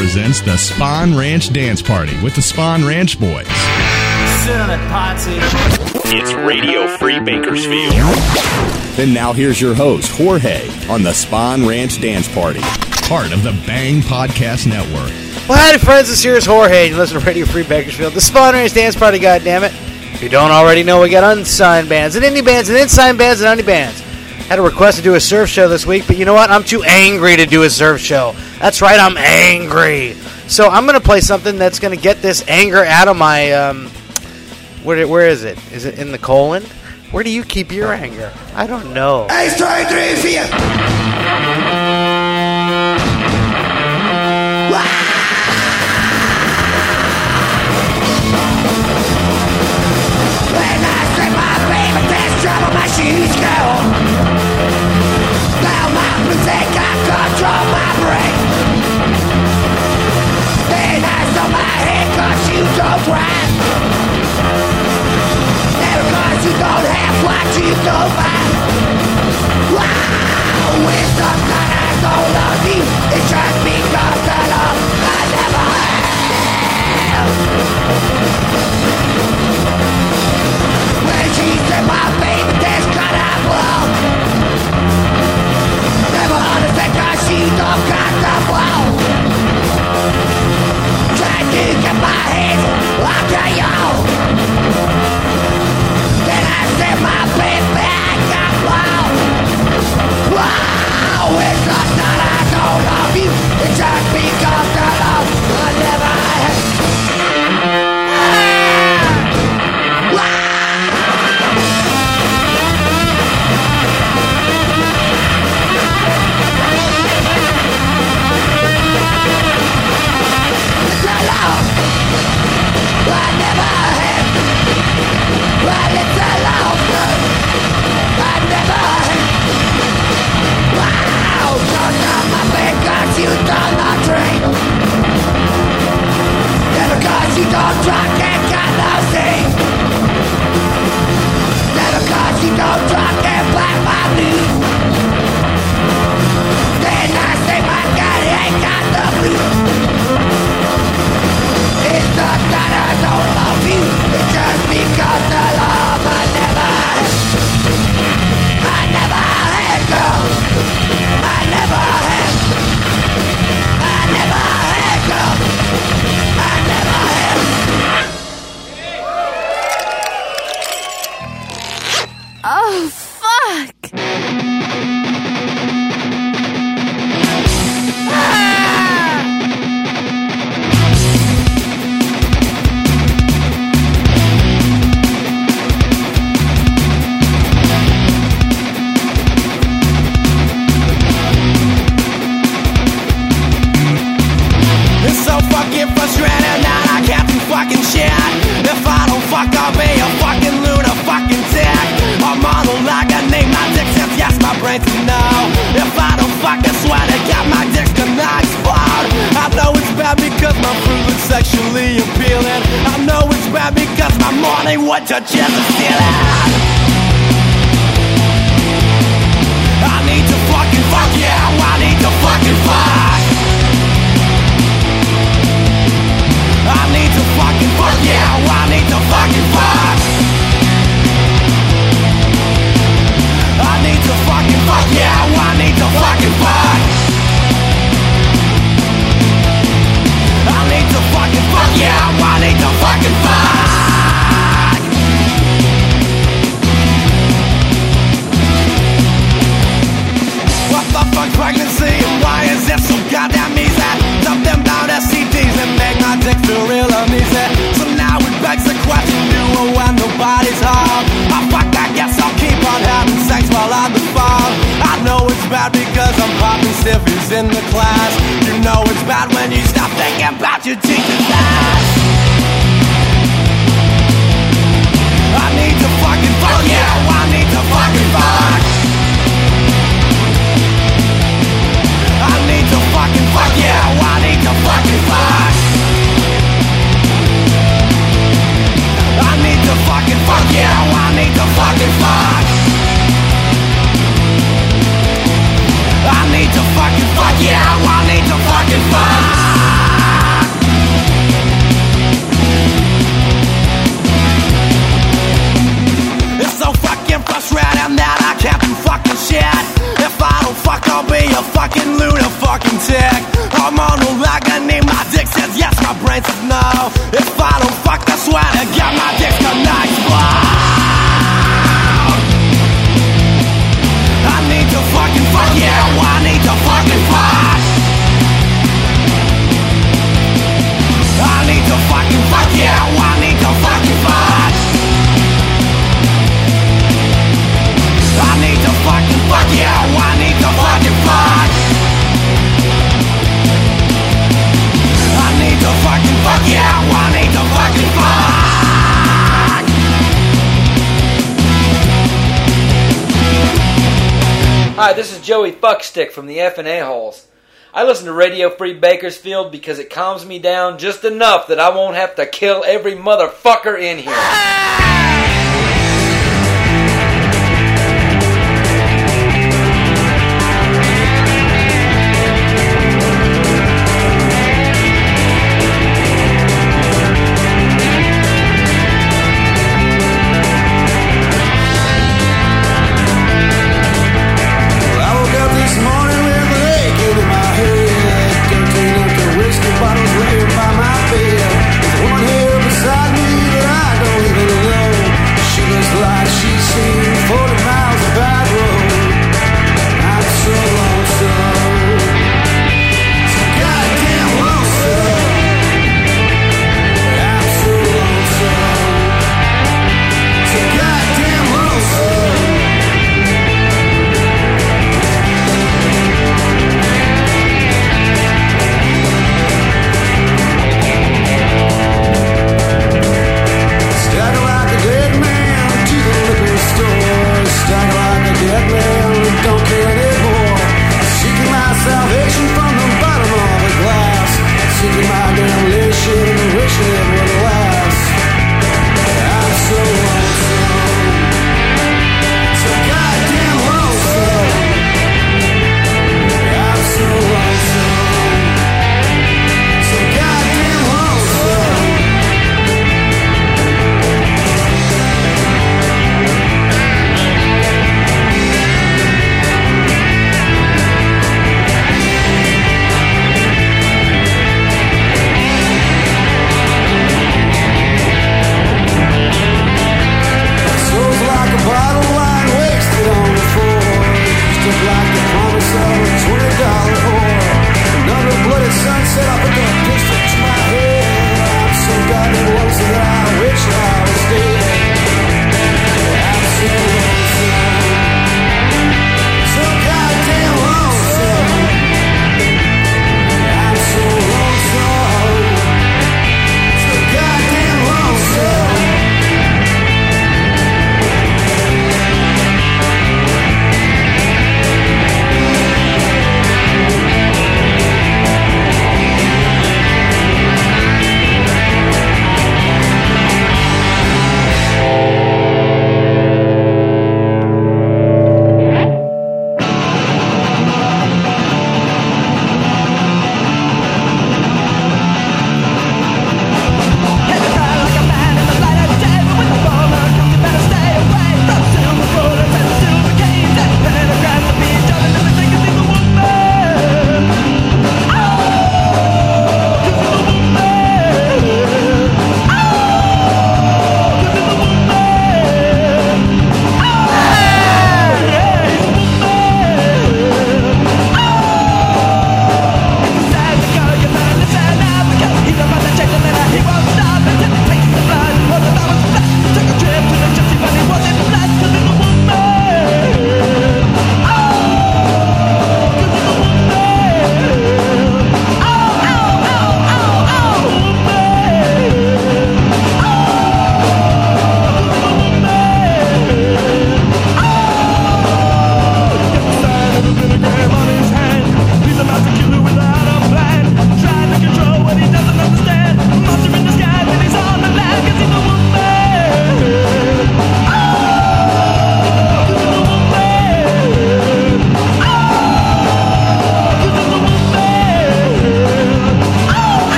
Podcast Network presents the Spahn Ranch Dance Party with the Spahn Ranch Boys. It's Radio Free Bakersfield. Then now here's your host, Jorge, on the Spahn Ranch Dance Party, part of the Bang Podcast Network. Well, howdy, friends. This here's Jorge. You listen to Radio Free Bakersfield, the Spahn Ranch Dance Party. God damn it! If you don't already know, we got unsigned bands and indie bands and unsigned bands and indie bands. Had a request to do a surf show this week, but you know what? I'm too angry to do a surf show. That's right, I'm angry. So I'm gonna play something that's gonna get this anger out of my. Um, where where is it? Is it in the colon? Where do you keep your anger? I don't know. Eins, zwei, drei, vier. Rhyme. Never cause you don't have what you don't find. Wow, the kind I don't love you. It's just because the love I never had. When she said my baby, that's kind of blow. Never understand cause she don't got the blow. Trying to get my my morning wood touches the ceiling. I need to fucking fuck, yeah, I need to fucking fuck. I need to fucking fuck, yeah, I need to fucking fuck. I need to fucking fuck, yeah, I need to fucking fuck. I need to fucking fuck, yeah, I need to fucking fuck. When nobody's home. I guess I'll keep on having sex while the. I know it's bad because I'm popping stiffies in the class. You know it's bad when you stop thinking about your teacher's ass. I need to fucking fuck, yeah, I need to fucking fuck. I need to fucking fuck, yeah, I need to fucking fuck. to fucking fuck, yeah, I need to fucking fuck. I need to fucking fuck, yeah, I need to fucking fuck. It's so fucking frustrating that I can't do fucking shit a fucking lunar fucking tick. I'm on a lag, I need my dick says yes, my brain says no. If I don't fuck, I swear to God, my dick's gonna explode. I need to fucking fuck, yeah, I need to fucking fuck. I need to fucking fuck, yeah, I need to fucking fuck. Hi, this is Joey Fuckstick from the F and A Holes. I listen to Radio Free Bakersfield because it calms me down just enough that I won't have to kill every motherfucker in here.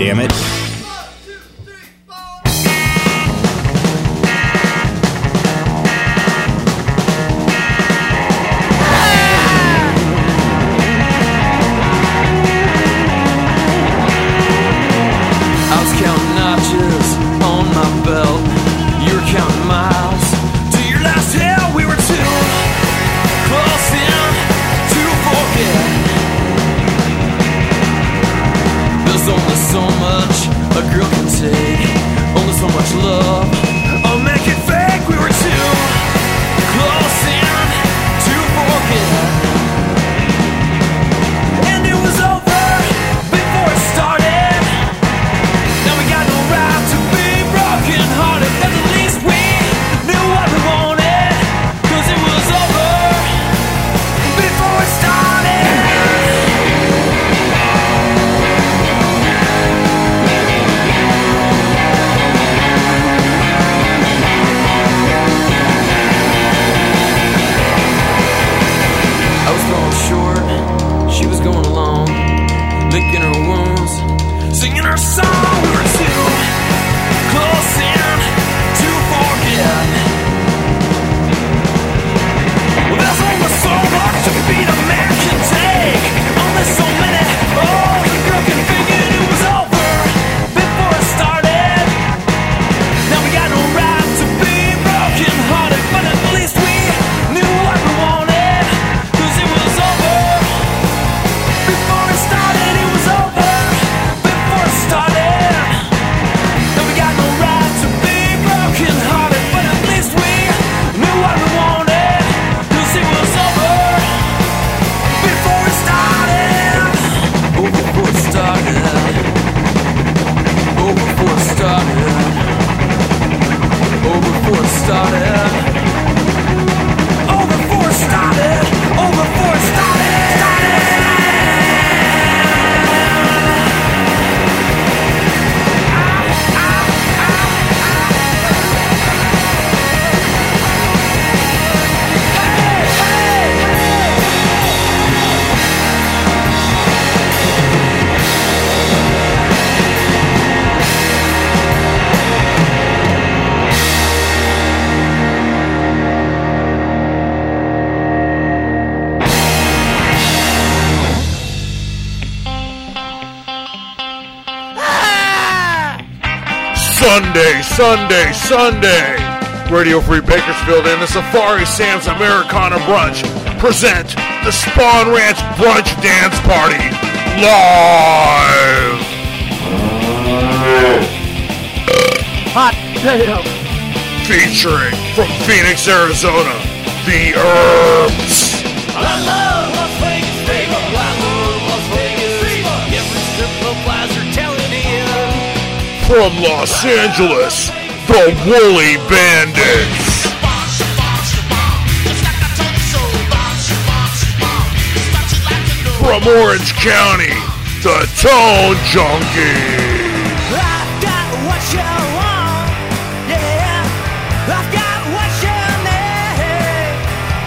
damn it. Sunday, Sunday, Sunday. Radio Free Bakersfield and the Safari Sam's Americana Brunch present the Spahn Ranch Brunch Dance Party live. Hot damn. Featuring from Phoenix, Arizona, the Herbs. From Los Angeles, the Woolly Bandits. From Orange County, the Tone Junkie.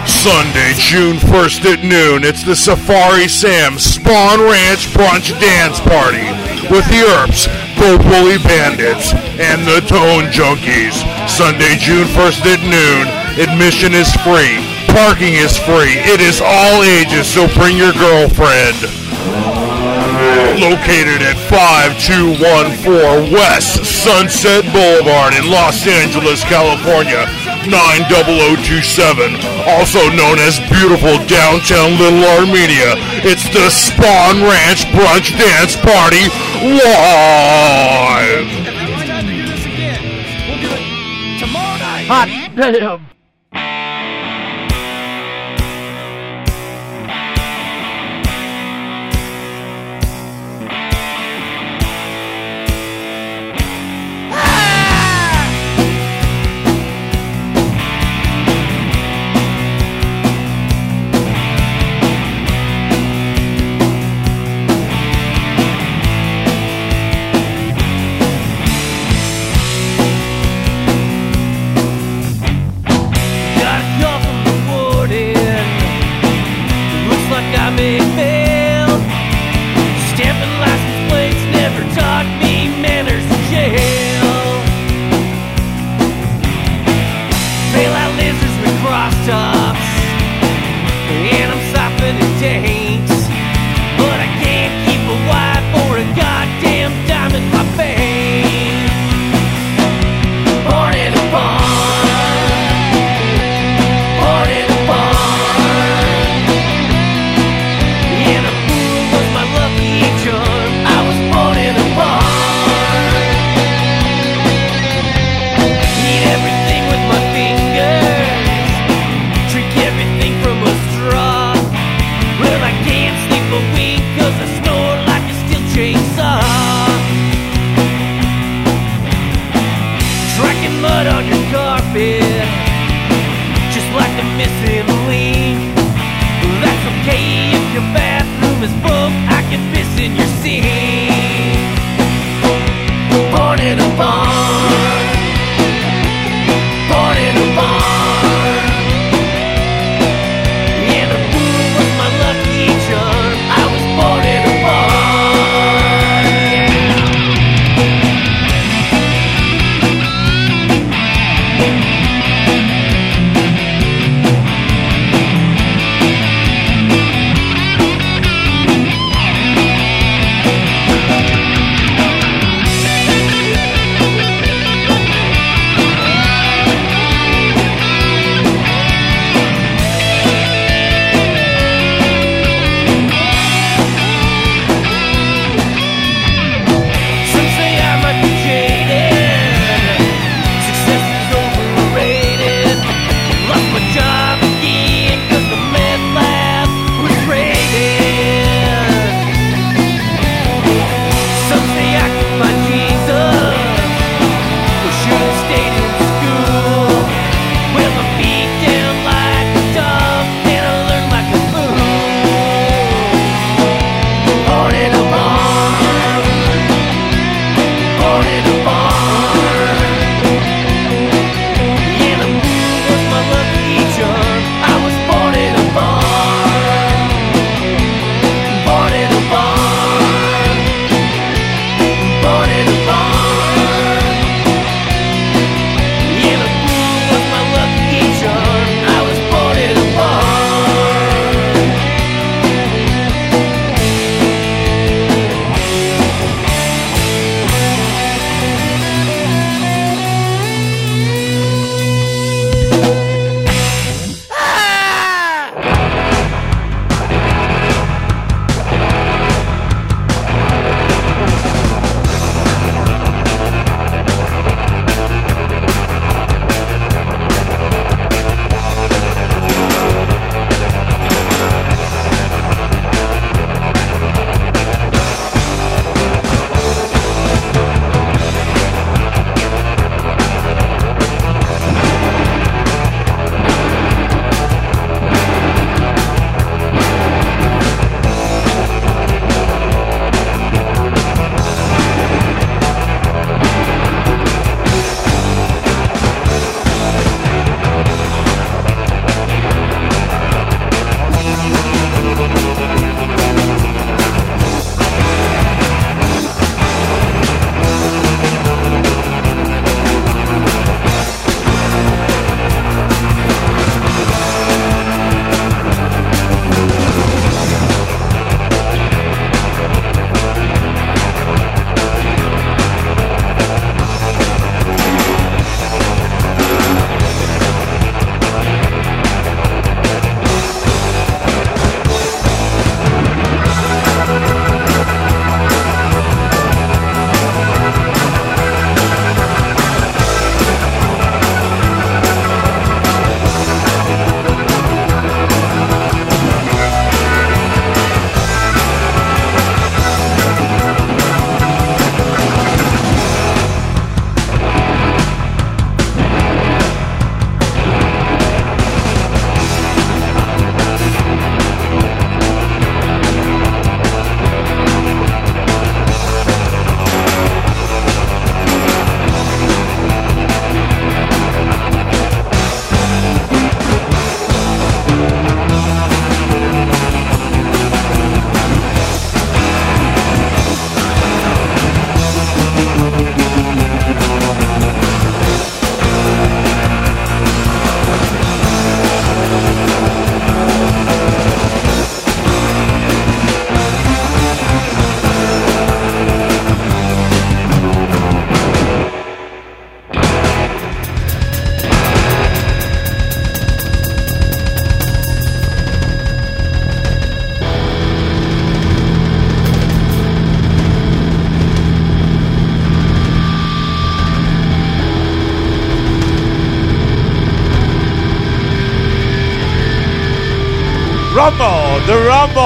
Sunday, June 1st at noon, it's the Safari Sam Spahn Ranch Brunch Dance Party with the Earps, Popoli Bandits and the Tone Junkies. Sunday, June 1st at noon. Admission is free. Parking is free. It is all ages, so bring your girlfriend. Located at 5214 West Sunset Boulevard in Los Angeles, California. 8890027, also known as beautiful downtown Little Armenia. It's the Spahn Ranch Brunch Dance Party live. Hot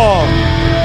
Rumble.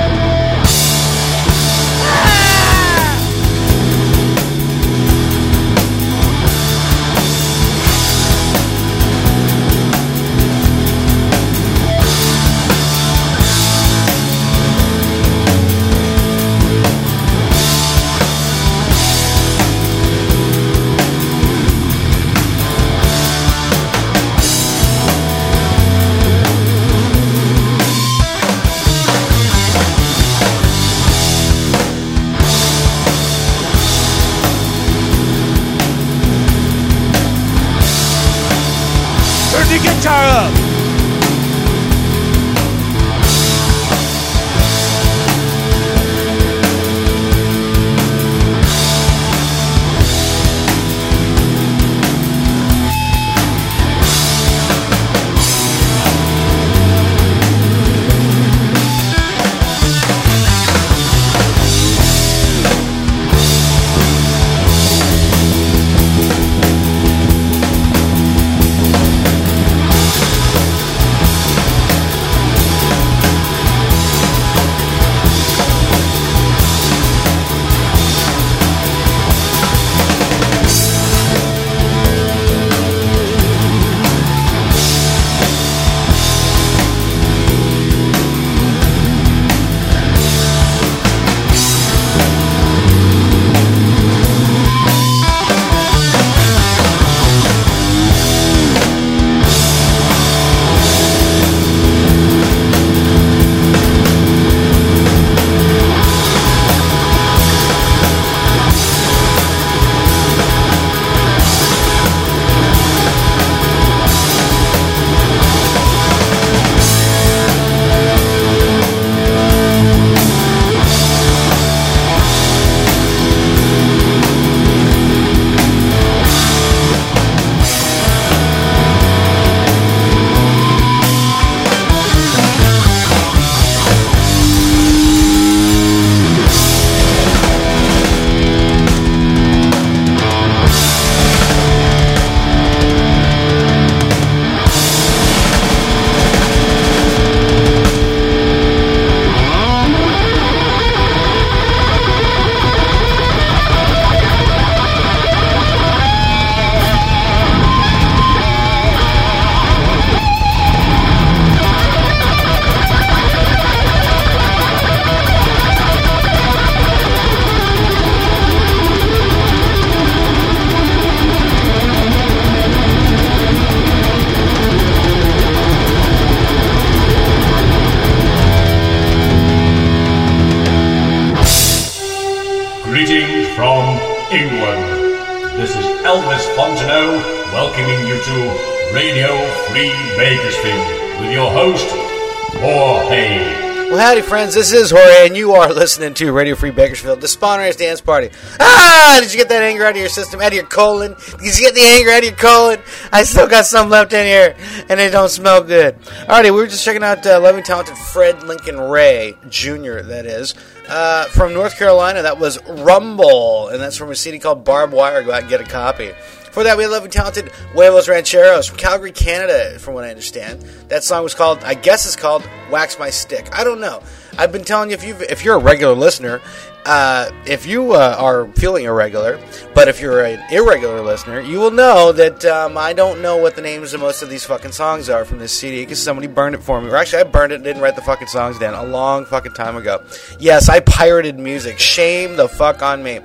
Friends. This is Jorge, and you are listening to Radio Free Bakersfield, the Spawners Dance Party. Ah! Did you get that anger out of your system, out of your colon? Did you get the anger out of your colon? I still got some left in here, and it don't smell good. Alrighty, we were just checking out uh, loving, talented Fred Lincoln Wray Jr., that is, uh, from North Carolina. That was Rumble, and that's from a CD called Barbed Wire. Go out and get a copy. For that, we had loving, talented Huevos Rancheros from Calgary, Canada, from what I understand. That song was called, I guess it's called Wax My Stick. I don't know. I've been telling you, if, you if you're a regular listener, uh, if you uh, are feeling irregular, but if you're an irregular listener, you will know that um, I don't know what the names of most of these fucking songs are from this CD because somebody burned it for me. Or actually, I burned it and didn't write the fucking songs down a long fucking time ago. Yes, I pirated music. Shame the fuck on me.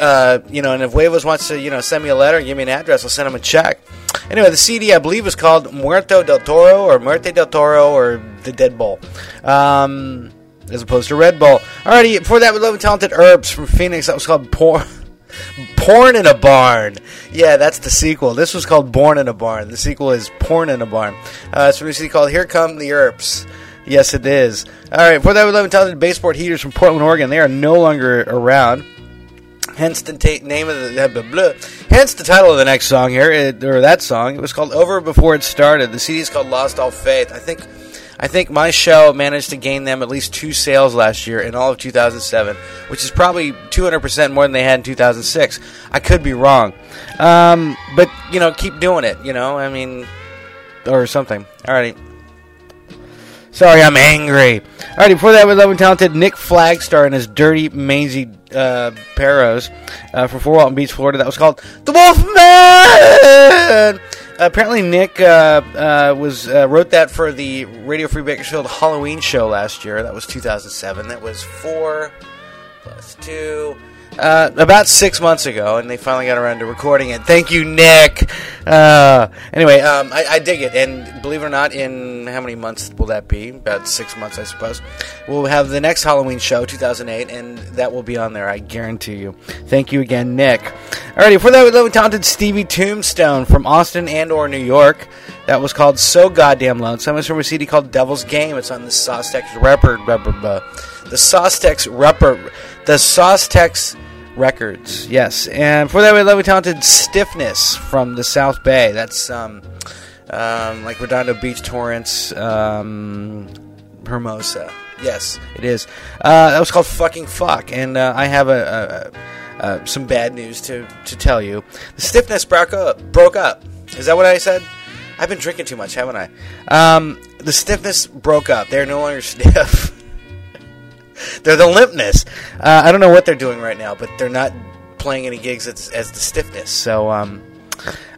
Uh, you know, and if Huevos wants to, you know, send me a letter give me an address, I'll send him a check. Anyway, the CD I believe is called Muerto del Toro or Muerte del Toro or The Dead Bull, um, as opposed to Red Bull. Alrighty, before that, we love and talented Herbs from Phoenix. That was called Porn. Porn in a Barn. Yeah, that's the sequel. This was called Born in a Barn. The sequel is Porn in a Barn. Uh, it's from a called Here Come the Herbs. Yes, it is. All right, before that, we love and talented Baseport Heaters from Portland, Oregon. They are no longer around. Hence the name of the blah, blah. hence the title of the next song here, it, or that song. It was called "Over Before It Started." The CD is called "Lost All Faith." I think, I think my show managed to gain them at least two sales last year in all of 2007, which is probably 200 percent more than they had in 2006. I could be wrong, um, but you know, keep doing it. You know, I mean, or something. Alrighty. Sorry, I'm angry. Alrighty, before that, we love and talented Nick Flagstar and his dirty, mangy uh, Paros uh, from Fort Walton Beach, Florida. That was called The Wolfman! apparently, Nick uh, uh, was uh, wrote that for the Radio Free Bakersfield Halloween show last year. That was 2007. That was four plus two. Uh, about six months ago, and they finally got around to recording it. Thank you, Nick. Uh, anyway, um, I, I dig it, and believe it or not, in how many months will that be? About six months, I suppose. We'll have the next Halloween show, 2008, and that will be on there. I guarantee you. Thank you again, Nick. Alrighty, for that, we talented Stevie Tombstone from Austin and/or New York. That was called "So Goddamn Lonesome." It's from a CD called "Devil's Game." It's on the Sostex Record, the Sostex Record, the Sostex Records, yes. And for that, we love talented Stiffness from the South Bay. That's um, um, like Redondo Beach, Torrance, um, Hermosa. Yes, it is. Uh, that was called Fucking Fuck. And uh, I have a, a, a, some bad news to, to tell you. The Stiffness broke up. Broke up. Is that what I said? I've been drinking too much, haven't I? Um, the Stiffness broke up. They're no longer stiff. They're the limpness. Uh, I don't know what they're doing right now, but they're not playing any gigs as, as the stiffness. So, um,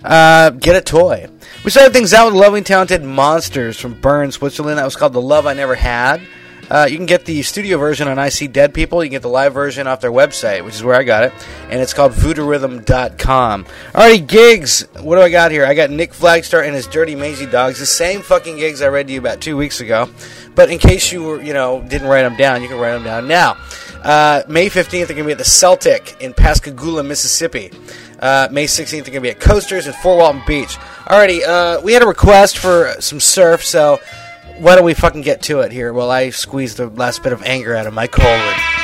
uh, get a toy. We started things out with Loving talented monsters from Bern, Switzerland. That was called "The Love I Never Had." Uh, you can get the studio version on I See Dead People. You can get the live version off their website, which is where I got it, and it's called voodooRhythm.com. Alrighty, gigs. What do I got here? I got Nick Flagstar and his Dirty Maisie Dogs, the same fucking gigs I read to you about two weeks ago. But in case you were, you know, didn't write them down, you can write them down now. Uh, May 15th, they're going to be at the Celtic in Pascagoula, Mississippi. Uh, May 16th, they're going to be at Coasters in Fort Walton Beach. Alrighty, uh, we had a request for some surf, so why don't we fucking get to it here while I squeeze the last bit of anger out of my colon.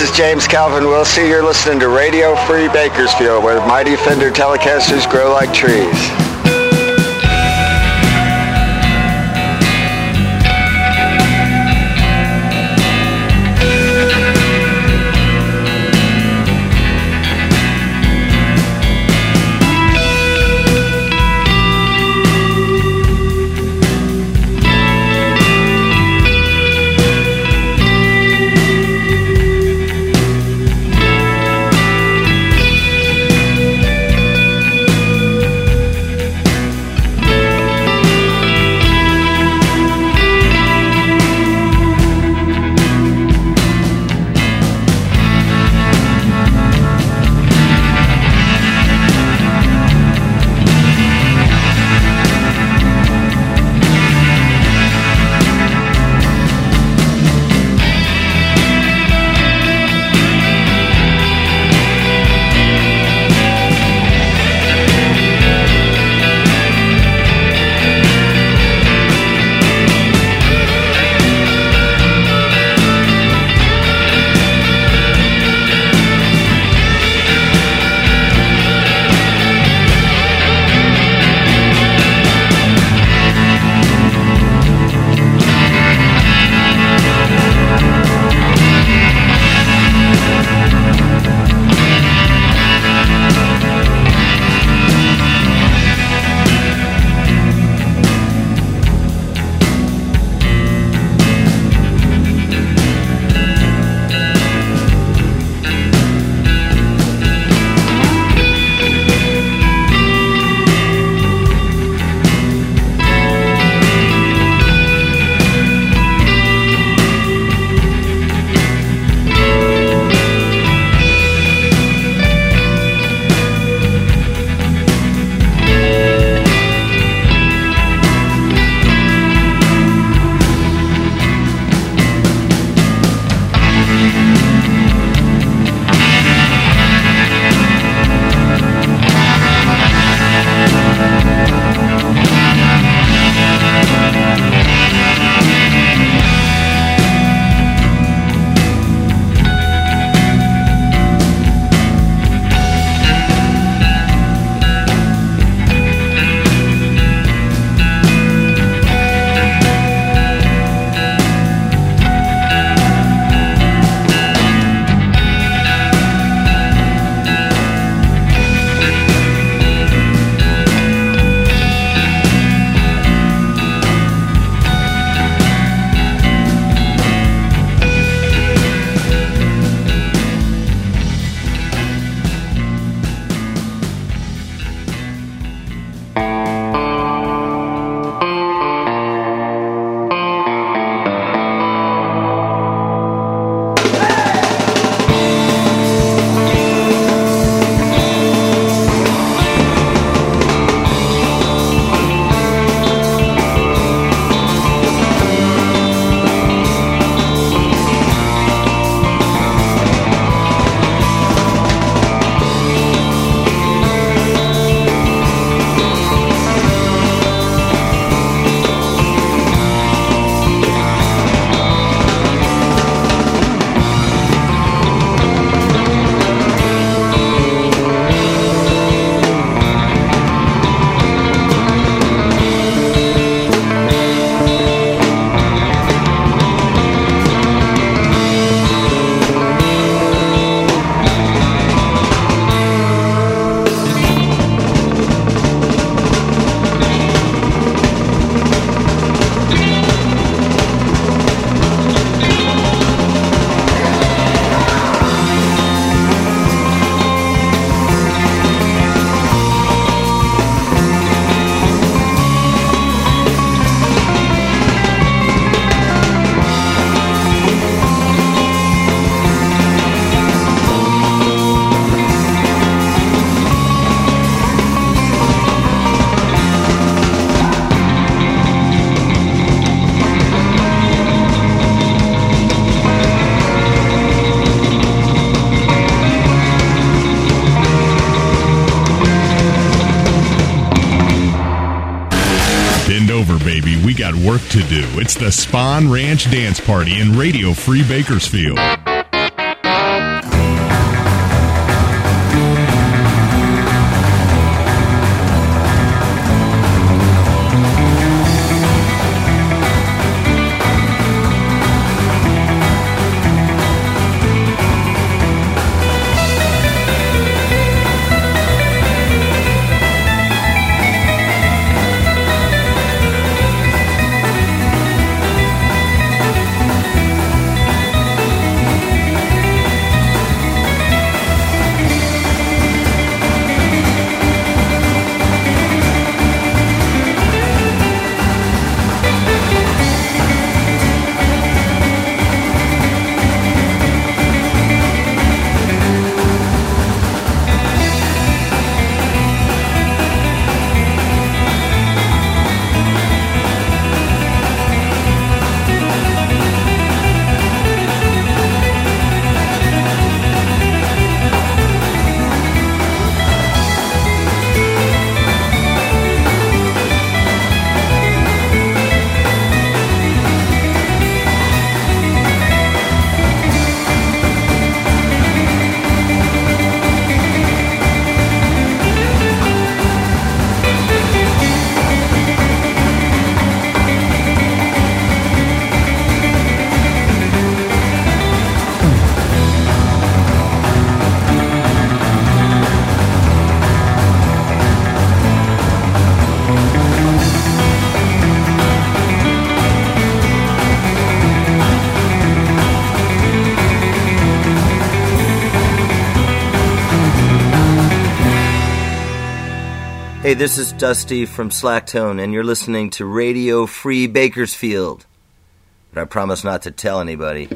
This is James Calvin Wilsey. You're listening to Radio Free Bakersfield, where mighty Fender Telecasters grow like trees. Work to do. It's the Spahn Ranch Dance Party in Radio Free Bakersfield. Hey, this is Dusty from Slacktone, and you're listening to Radio Free Bakersfield. But I promise not to tell anybody.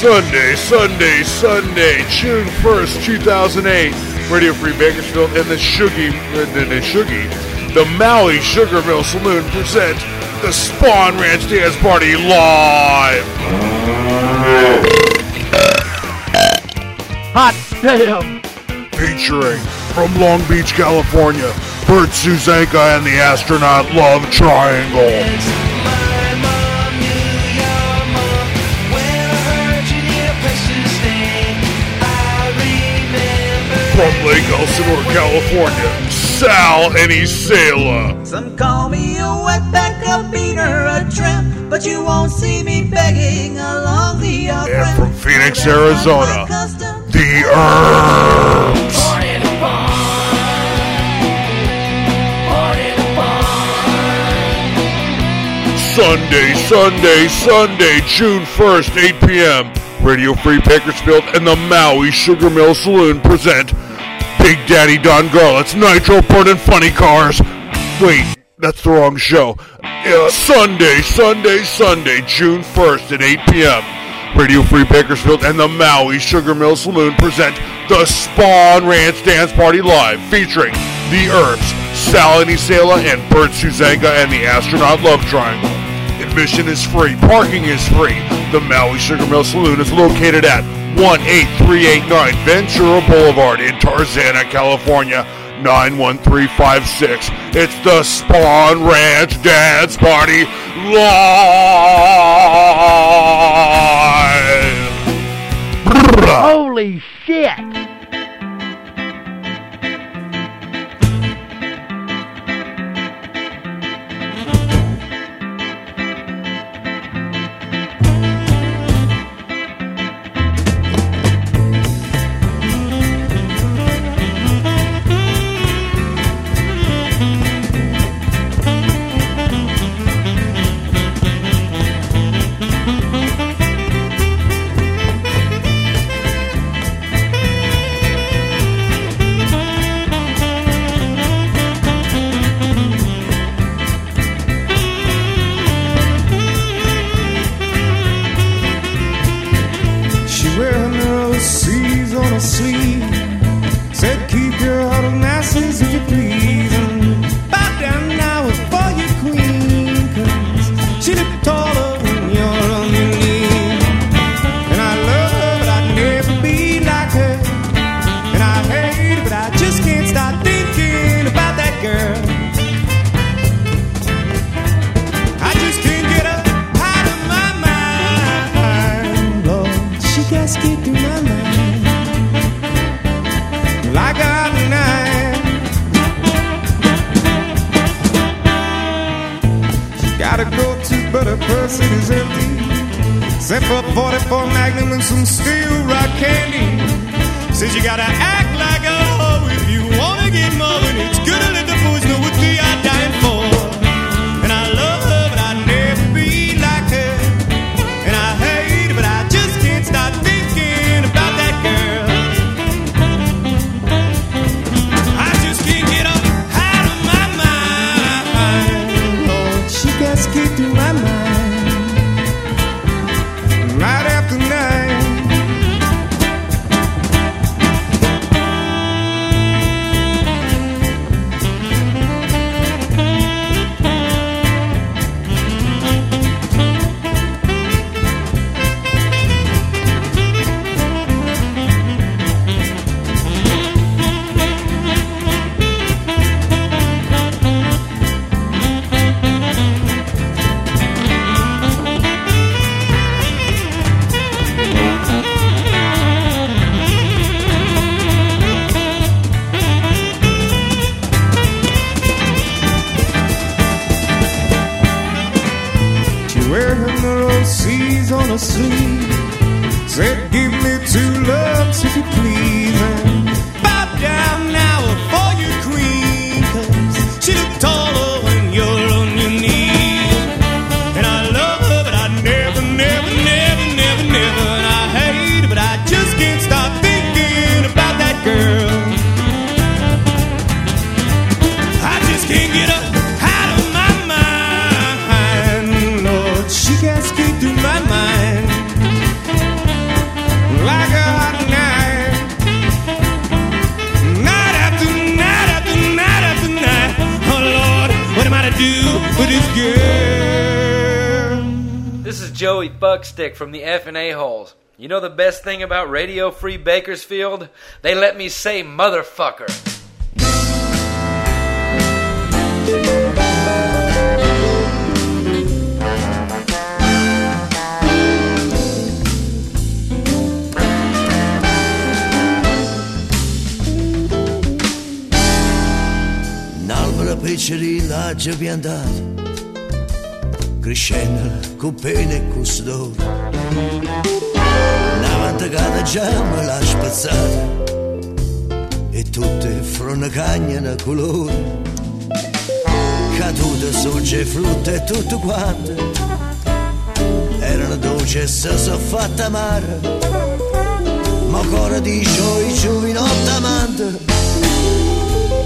Sunday, Sunday, Sunday, June 1st, 2008. Radio Free Bakersfield and the Shuggy, uh, the, the Shuggy, the Maui Sugar Mill Saloon present the Spahn Ranch Dance Party live. Hot damn! Featuring from Long Beach, California, Bert Suzanka and the Astronaut Love Triangle. From Lake Elsinore, California, Sal and Isela. Some call me a wetback, a beater, a tramp, but you won't see me begging along the And from Phoenix, Arizona, the Herbs. Sunday, Sunday, Sunday, June 1st, 8 p.m. Radio Free Bakersfield and the Maui Sugar Mill Saloon present Big Daddy Don Garlits. It's Nitro Burning Funny Cars. Wait, that's the wrong show. Uh, Sunday, Sunday, Sunday, June 1st at 8 p.m. Radio Free Bakersfield and the Maui Sugar Mill Saloon present the Spahn Ranch Dance Party Live featuring The Herbs, Sal and Isela, and Bert Suzanka and the Astronaut Love Triangle. Admission is free. Parking is free. The Maui Sugar Mill Saloon is located at 18389 Ventura Boulevard in Tarzana, California. 91356. It's the Spahn Ranch Dance Party live. Holy shit! Buckstick from the F and A holes. You know the best thing about Radio Free Bakersfield? They let me say motherfucker. Già piantato, crescendo con pene e sudore. Una vantagata già me l'ha spazzata, e tutte fronacagne da colore. Cadute, sorge, frutta e tutto quanto, erano dolci e se sono fatta amare. Ma ancora dice i giovinotti amante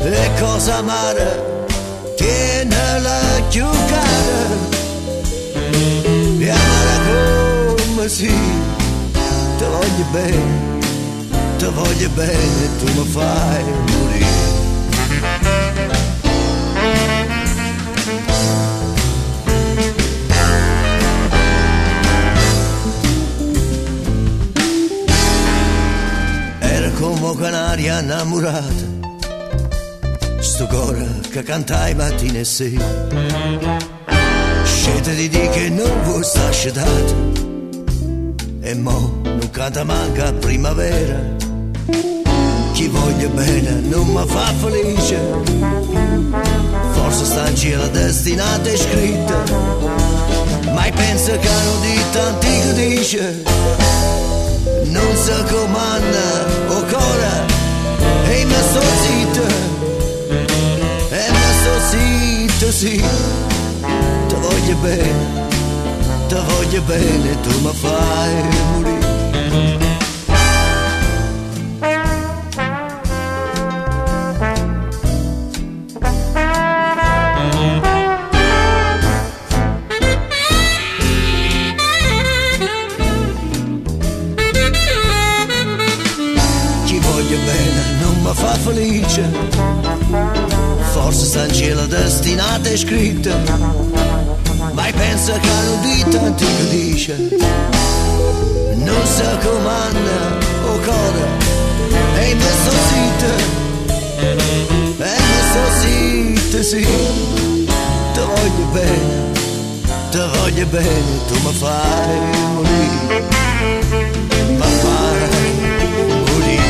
e cosa amare tienela più cara come si ti voglio bene ti voglio bene tu mi fai morire. Era come canaria innamorata sto cuore che canta i mattini e sera Scete di di che non vuoi sta scedato e mo non canta manca primavera. Chi voglio bene non mi fa felice. Forse sta in cielo destinata e scritta mai pensa che hanno detto antico dice non si comanda o cuore e mi sto zitto. E mi sto zitto sì. Ti voglio bene ti voglio bene tu mi fai morire. Fa felice. Forse sta in cielo destinata e scritta sì ti voglio bene ti voglio bene tu mi fai morire ma fai morire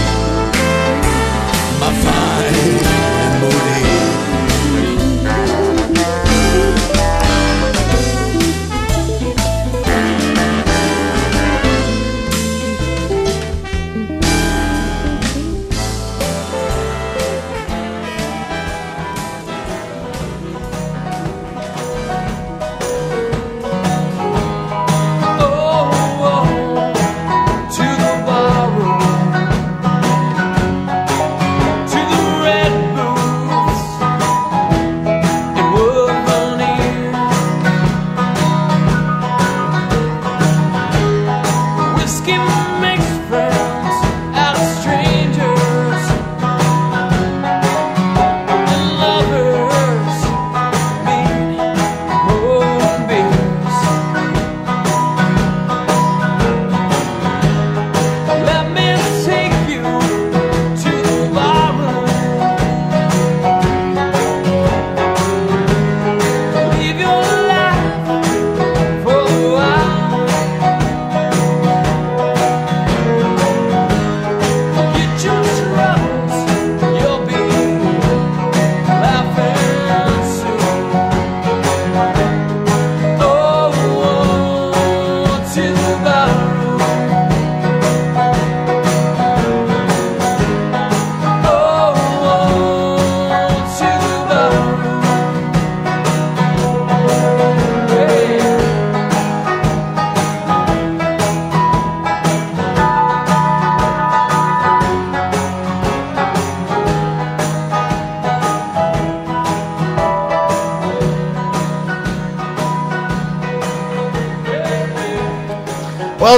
ma fai morire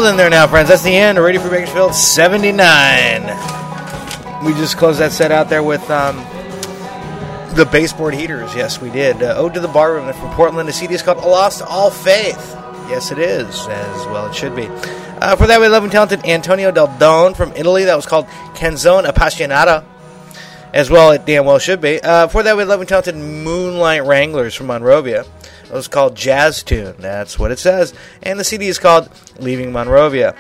Then, there now, friends. That's the end of Free Bakersfield 79. We just closed that set out there with um, the baseboard heaters. Yes, we did. Uh, Ode to the Barroom. From Portland. The CD is called Lost All Faith. Yes, it is, as well it should be. Uh, for that, we love and talented Antonio Del Don from Italy. That was called Canzone Appassionata, as well it damn well should be. Uh, for that, we love and talented Moonlight Wranglers from Monrovia. It was called Jazz Tune. That's what it says. And the CD is called Leaving Monrovia.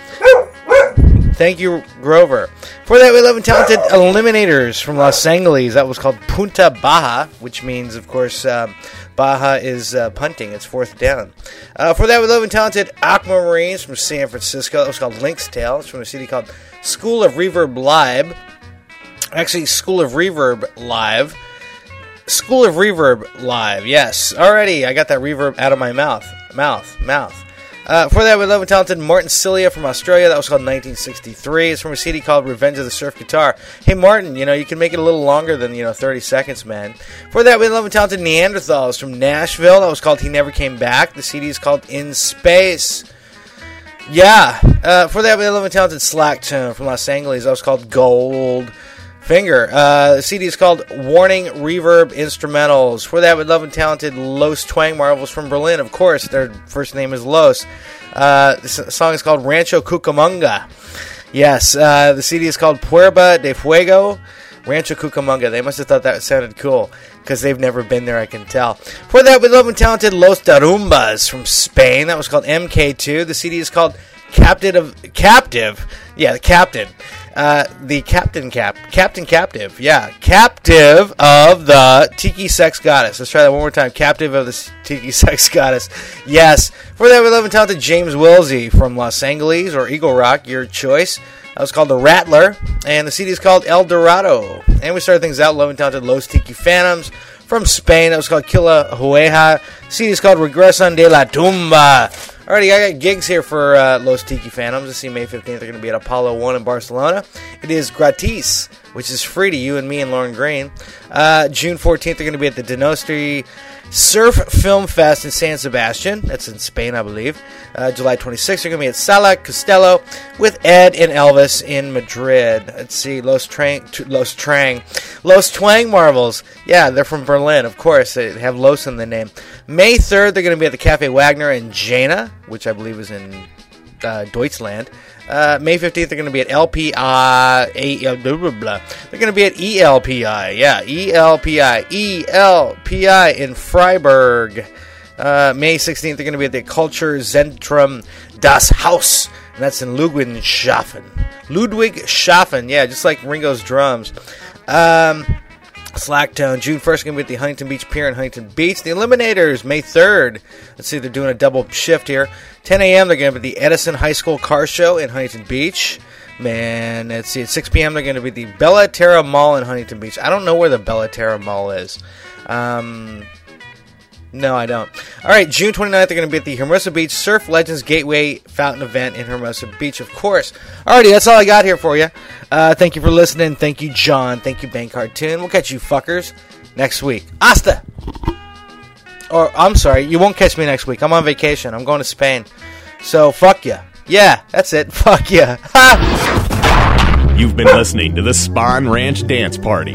Thank you, Grover. For that, we love and talented Eliminators from Los Angeles. That was called Punta Baja, which means, of course, um, Baja is uh, punting. It's fourth down. Uh, for that, we love and talented Aquamarines from San Francisco. That was called Link's Tale. It's from a city called School of Reverb Live. Actually, School of Reverb Live. School of Reverb Live. Yes. Already, I got that reverb out of my mouth. Mouth. Mouth. Uh, for that, we love and talented Martin Cilia from Australia. That was called 1963. It's from a CD called Revenge of the Surf Guitar. Hey, Martin, you know, you can make it a little longer than, you know, 30 seconds, man. For that, we love and talented Neanderthals from Nashville. That was called He Never Came Back. The CD is called In Space. Yeah. Uh, for that, we love and talented Slack Tone from Los Angeles. That was called Gold. Finger. Uh, the CD is called Warning Reverb Instrumentals. For that, with love and talented Los Twang Marvels from Berlin. Of course, their first name is Los. Uh, the song is called Rancho Cucamonga. Yes, uh, the CD is called Puerba de Fuego. Rancho Cucamonga. They must have thought that sounded cool because they've never been there, I can tell. For that, with love and talented Los Darumbas from Spain. That was called MK2. The CD is called Captive of Captive. Yeah, the Captain. Uh, the Captain Cap, Captain Captive, yeah, Captive of the Tiki Sex Goddess. Let's try that one more time. Captive of the Tiki Sex Goddess. Yes. For that, we love and talented James Wilsey from Los Angeles or Eagle Rock, your choice. That was called The Rattler, and the CD is called El Dorado. And we started things out, love and talented Los Tiki Phantoms from Spain. That was called Killa Hueja. CD is called Regresan de la Tumba. Alrighty, I got gigs here for uh, Los Tiki Phantoms. I see May 15th they're going to be at Apollo 1 in Barcelona. It is gratis, which is free to you and me and Lauren Green. Uh, June 14th they're going to be at the Denostre Surf Film Fest in San Sebastian. That's in Spain, I believe. Uh, July 26th they're going to be at Sala Costello with Ed and Elvis in Madrid. Let's see, Los Trang, Los Trang, Los Twang Marvels. Yeah, they're from Berlin, of course. They have Los in the name. May 3rd they're going to be at the Cafe Wagner in Jena, which I believe is in uh, Deutschland. Uh, May 15th, they're going to be at LPI. Blah, blah, blah. They're going to be at ELPI. Yeah, ELPI. ELPI in Freiburg. Uh, May 16th, they're going to be at the Culture Zentrum Das Haus. And that's in Ludwigshafen. Ludwigshafen. Yeah, just like Ringo's drums. Um, Slack Tone, June 1st, going to be at the Huntington Beach Pier in Huntington Beach. The Eliminators, May 3rd. Let's see, they're doing a double shift here. 10 a.m., they're going to be the Edison High School Car Show in Huntington Beach. Man, let's see, at 6 p.m., they're going to be the Bella Terra Mall in Huntington Beach. I don't know where the Bella Terra Mall is. Um, no, I don't. All right, June 29th, they're going to be at the Hermosa Beach Surf Legends Gateway Fountain event in Hermosa Beach, of course. Alrighty, that's all I got here for you. Uh, thank you for listening. Thank you, John. Thank you, Bank Cartoon. We'll catch you fuckers next week. Hasta! Or, I'm sorry, you won't catch me next week. I'm on vacation. I'm going to Spain. So, fuck ya. Yeah, that's it. Fuck ya. You've been listening to the Spahn Ranch Dance Party.